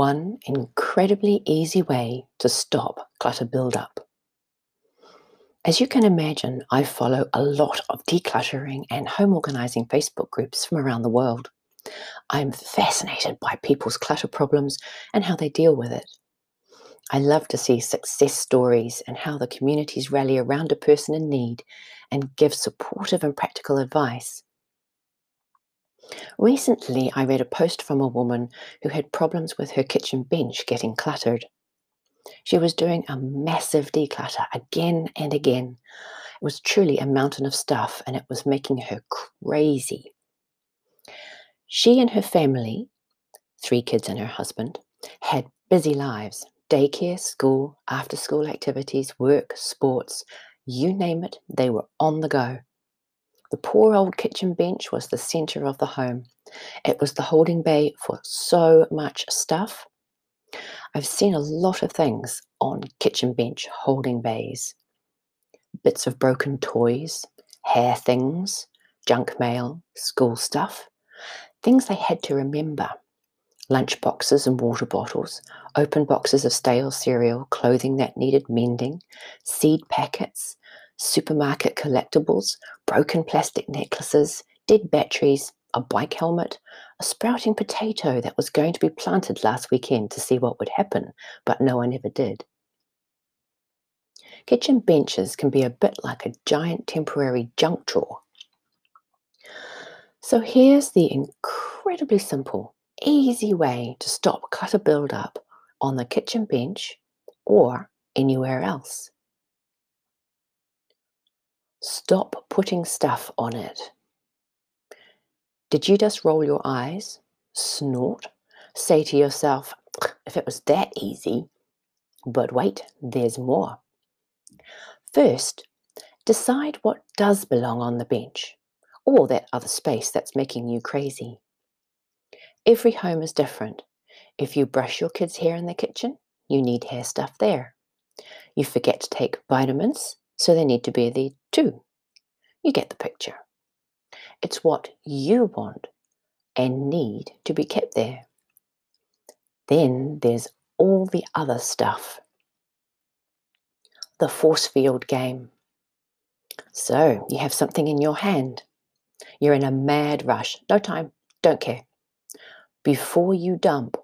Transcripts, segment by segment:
one incredibly easy way to stop clutter buildup. As you can imagine, I follow a lot of decluttering and home organizing Facebook groups from around the world. I'm fascinated by people's clutter problems and how they deal with it. I love to see success stories and how the communities rally around a person in need and give supportive and practical advice. Recently, I read a post from a woman who had problems with her kitchen bench getting cluttered. She was doing a massive declutter again and again. It was truly a mountain of stuff and it was making her crazy. She and her family, three kids and her husband, had busy lives daycare, school, after school activities, work, sports, you name it, they were on the go. The poor old kitchen bench was the centre of the home. It was the holding bay for so much stuff. I've seen a lot of things on kitchen bench holding bays bits of broken toys, hair things, junk mail, school stuff, things they had to remember lunch boxes and water bottles, open boxes of stale cereal, clothing that needed mending, seed packets, supermarket collectibles, broken plastic necklaces, dead batteries, a bike helmet, a sprouting potato that was going to be planted last weekend to see what would happen, but no one ever did. Kitchen benches can be a bit like a giant temporary junk drawer. So here's the incredibly simple easy way to stop clutter buildup on the kitchen bench or anywhere else. Stop putting stuff on it. Did you just roll your eyes, snort, say to yourself, if it was that easy? But wait, there's more. First, decide what does belong on the bench or that other space that's making you crazy. Every home is different. If you brush your kids' hair in the kitchen, you need hair stuff there. You forget to take vitamins, so they need to be there too. You get the picture. It's what you want and need to be kept there. Then there's all the other stuff. The force field game. So you have something in your hand. You're in a mad rush. No time. Don't care. Before you dump,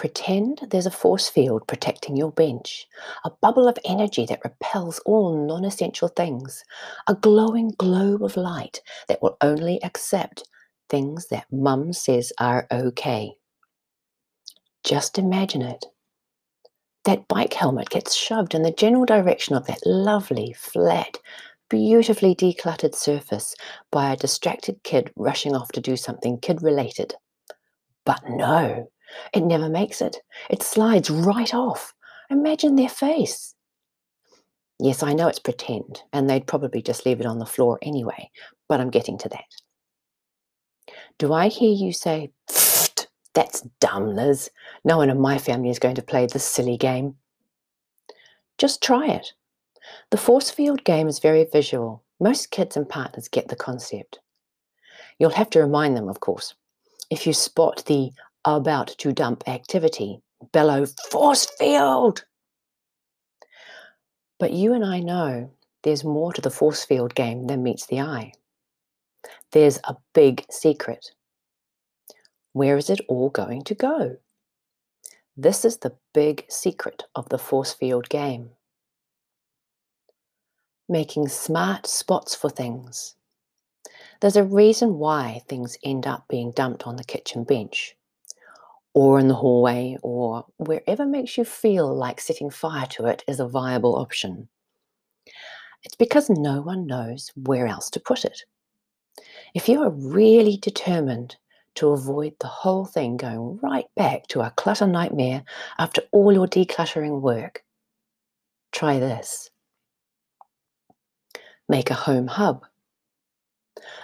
pretend there's a force field protecting your bench, a bubble of energy that repels all non essential things, a glowing globe of light that will only accept things that mum says are okay. Just imagine it. That bike helmet gets shoved in the general direction of that lovely, flat, beautifully decluttered surface by a distracted kid rushing off to do something kid related. But no, it never makes it. It slides right off. Imagine their face. Yes, I know it's pretend, and they'd probably just leave it on the floor anyway, but I'm getting to that. Do I hear you say, that's dumb, Liz. No one in my family is going to play this silly game. Just try it. The force field game is very visual. Most kids and partners get the concept. You'll have to remind them, of course. If you spot the about to dump activity, bellow force field. But you and I know there's more to the force field game than meets the eye. There's a big secret. Where is it all going to go? This is the big secret of the force field game. Making smart spots for things there's a reason why things end up being dumped on the kitchen bench or in the hallway or wherever makes you feel like setting fire to it is a viable option. It's because no one knows where else to put it. If you are really determined to avoid the whole thing going right back to a clutter nightmare after all your decluttering work, try this. Make a home hub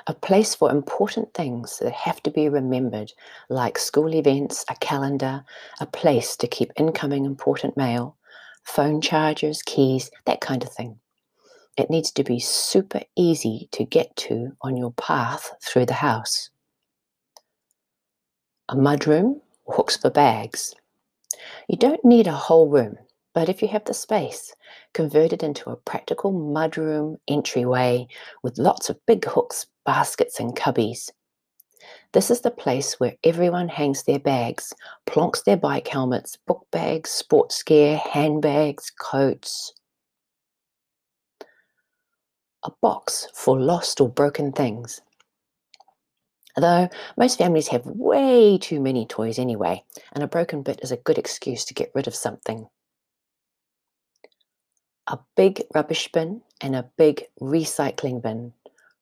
a place for important things that have to be remembered, like school events, a calendar, a place to keep incoming important mail, phone chargers, keys, that kind of thing. It needs to be super easy to get to on your path through the house. A mudroom, hooks for bags. You don't need a whole room, but if you have the space, convert it into a practical mudroom entryway with lots of big hooks, baskets, and cubbies. This is the place where everyone hangs their bags, plonks their bike helmets, book bags, sports gear, handbags, coats. A box for lost or broken things. Though most families have way too many toys anyway, and a broken bit is a good excuse to get rid of something. A big rubbish bin and a big recycling bin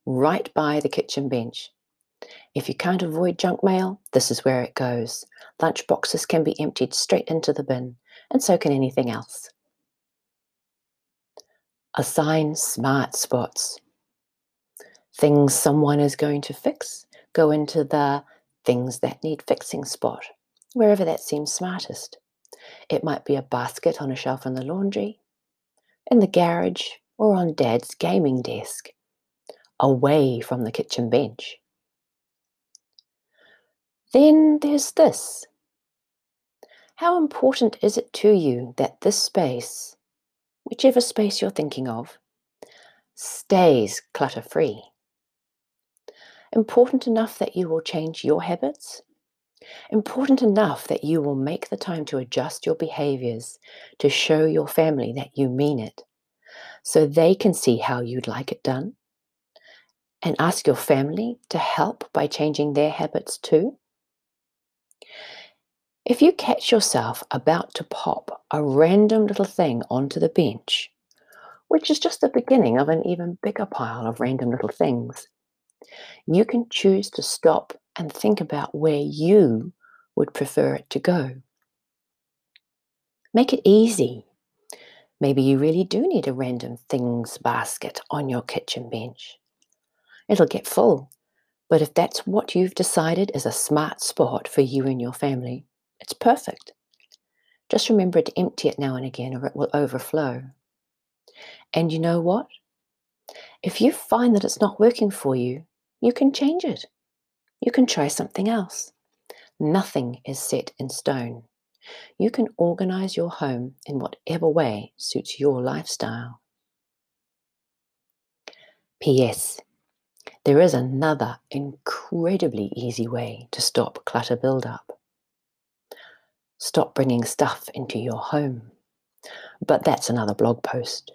right by the kitchen bench. If you can't avoid junk mail, this is where it goes. Lunch boxes can be emptied straight into the bin, and so can anything else. Assign smart spots. Things someone is going to fix go into the things that need fixing spot, wherever that seems smartest. It might be a basket on a shelf in the laundry, in the garage, or on Dad's gaming desk, away from the kitchen bench. Then there's this. How important is it to you that this space, whichever space you're thinking of, stays clutter free? Important enough that you will change your habits? Important enough that you will make the time to adjust your behaviors to show your family that you mean it so they can see how you'd like it done? And ask your family to help by changing their habits too? If you catch yourself about to pop a random little thing onto the bench, which is just the beginning of an even bigger pile of random little things, you can choose to stop and think about where you would prefer it to go. Make it easy. Maybe you really do need a random things basket on your kitchen bench. It'll get full, but if that's what you've decided is a smart spot for you and your family, it's perfect. Just remember to empty it now and again or it will overflow. And you know what? If you find that it's not working for you, you can change it. You can try something else. Nothing is set in stone. You can organize your home in whatever way suits your lifestyle. P.S. There is another incredibly easy way to stop clutter buildup. Stop bringing stuff into your home. But that's another blog post.